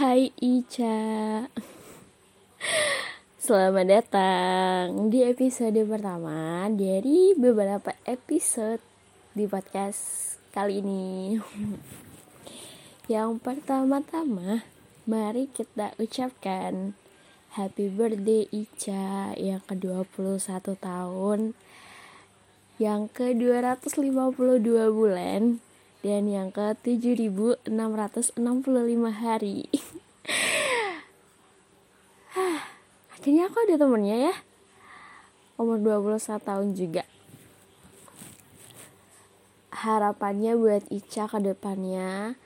Hai Ica. Selamat datang di episode pertama dari beberapa episode di podcast kali ini. Yang pertama-tama mari kita ucapkan Happy birthday Ica yang ke-21 tahun. Yang ke-252 bulan dan yang ke 7665 hari. Akhirnya aku ada temennya ya. Umur 21 tahun juga. Harapannya buat Ica ke depannya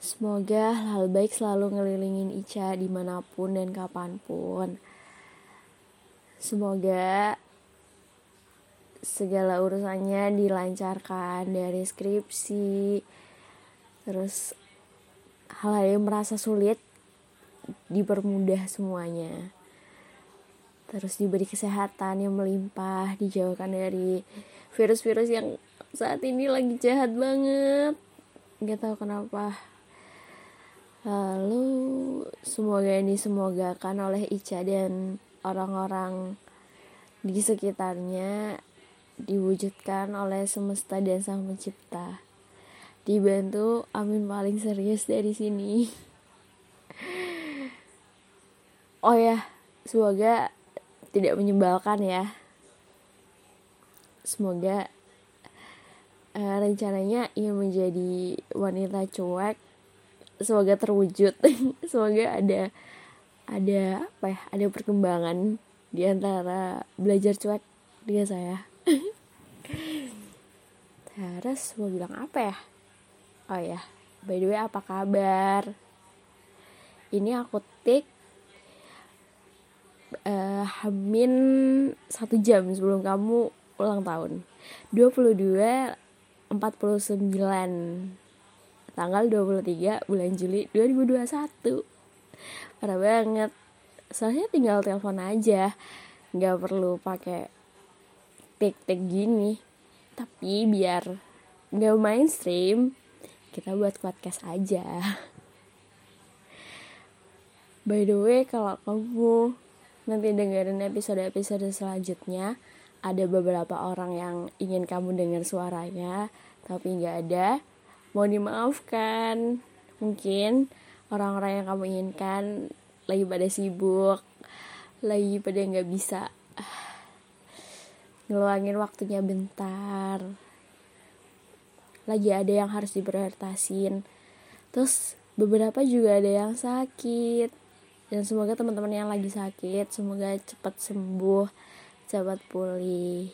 semoga hal baik selalu ngelilingin Ica di mana pun dan kapan pun. Semoga segala urusannya dilancarkan dari skripsi terus hal-hal yang merasa sulit dipermudah semuanya. Terus diberi kesehatan yang melimpah dijauhkan dari virus-virus yang saat ini lagi jahat banget. Nggak tahu kenapa. Lalu semoga ini semoga kan oleh Ica dan orang-orang di sekitarnya diwujudkan oleh semesta dan sang pencipta. Dibantu amin paling serius dari sini. Oh ya semoga tidak menyebalkan ya. Semoga uh, rencananya ingin menjadi wanita cuek. Semoga terwujud. Semoga ada ada apa ya ada perkembangan di antara belajar cuek dia saya Terus mau bilang apa ya? Oh ya, by the way apa kabar? Ini aku tik uh, Hamin satu jam sebelum kamu ulang tahun. 22 49 tanggal 23 bulan Juli 2021 parah banget. Soalnya tinggal telepon aja. Nggak perlu pakai tik-tik gini tapi biar nggak mainstream kita buat podcast aja. By the way kalau kamu nanti dengerin episode-episode selanjutnya ada beberapa orang yang ingin kamu dengar suaranya tapi nggak ada mau dimaafkan. Mungkin orang-orang yang kamu inginkan lagi pada sibuk lagi pada nggak bisa ngeluangin waktunya bentar. Lagi ada yang harus diprioritasin. Terus beberapa juga ada yang sakit. Dan semoga teman-teman yang lagi sakit semoga cepat sembuh cepat pulih.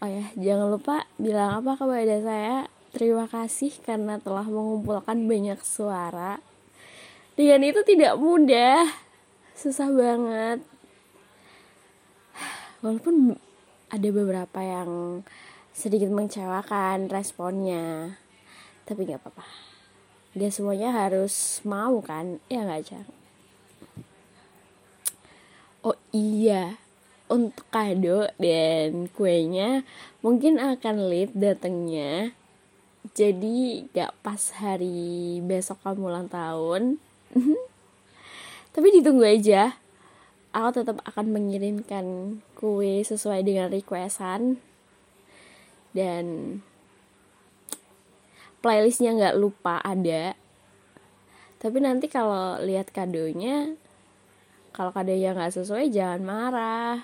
Oh ya jangan lupa bilang apa kepada saya. Terima kasih karena telah mengumpulkan banyak suara. Dengan itu tidak mudah. Susah banget walaupun ada beberapa yang sedikit mengecewakan responnya tapi nggak apa-apa. Dia semuanya harus mau kan? Ya nggak cang oh iya untuk kado dan kuenya mungkin akan late datangnya. Jadi gak pas hari besok kamu ulang tahun. Tapi ditunggu aja aku tetap akan mengirimkan kue sesuai dengan requestan. Dan playlistnya nggak lupa ada. Tapi nanti kalau lihat kadonya kalau kadonya nggak sesuai jangan marah.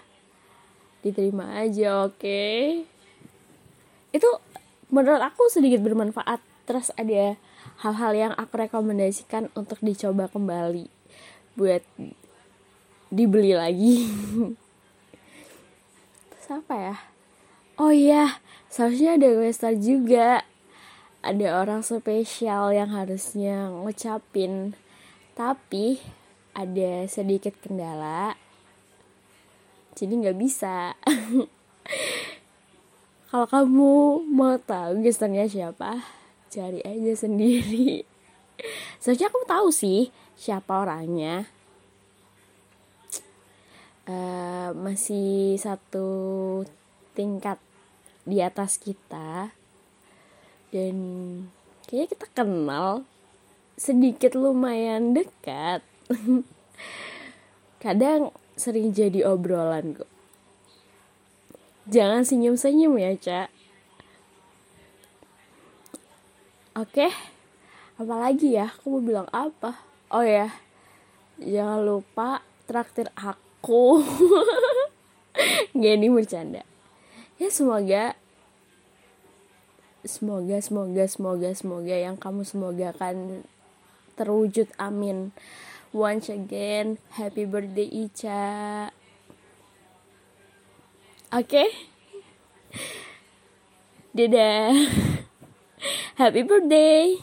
Diterima aja oke? Okay? itu menurut aku sedikit bermanfaat. Terus ada hal-hal yang aku rekomendasikan untuk dicoba kembali buat dibeli lagi. Siapa ya? Oh iya seharusnya ada star juga. Ada orang spesial yang harusnya ngucapin. Tapi ada sedikit kendala. Jadi nggak bisa. Kalau kamu mau tahu gesternya siapa cari aja sendiri. Seharusnya kamu tahu sih siapa orangnya uh, masih satu tingkat di atas kita. Dan kayaknya kita kenal sedikit lumayan dekat. Kadang sering jadi obrolan kok. Jangan senyum-senyum ya cak oke apalagi ya? Aku mau bilang apa? Oh ya jangan lupa traktir aku gak ini bercanda. Ya semoga semoga semoga semoga semoga yang kamu semoga akan terwujud. Amin. Once again happy birthday Ica. Oke? Okay? dadah. Happy birthday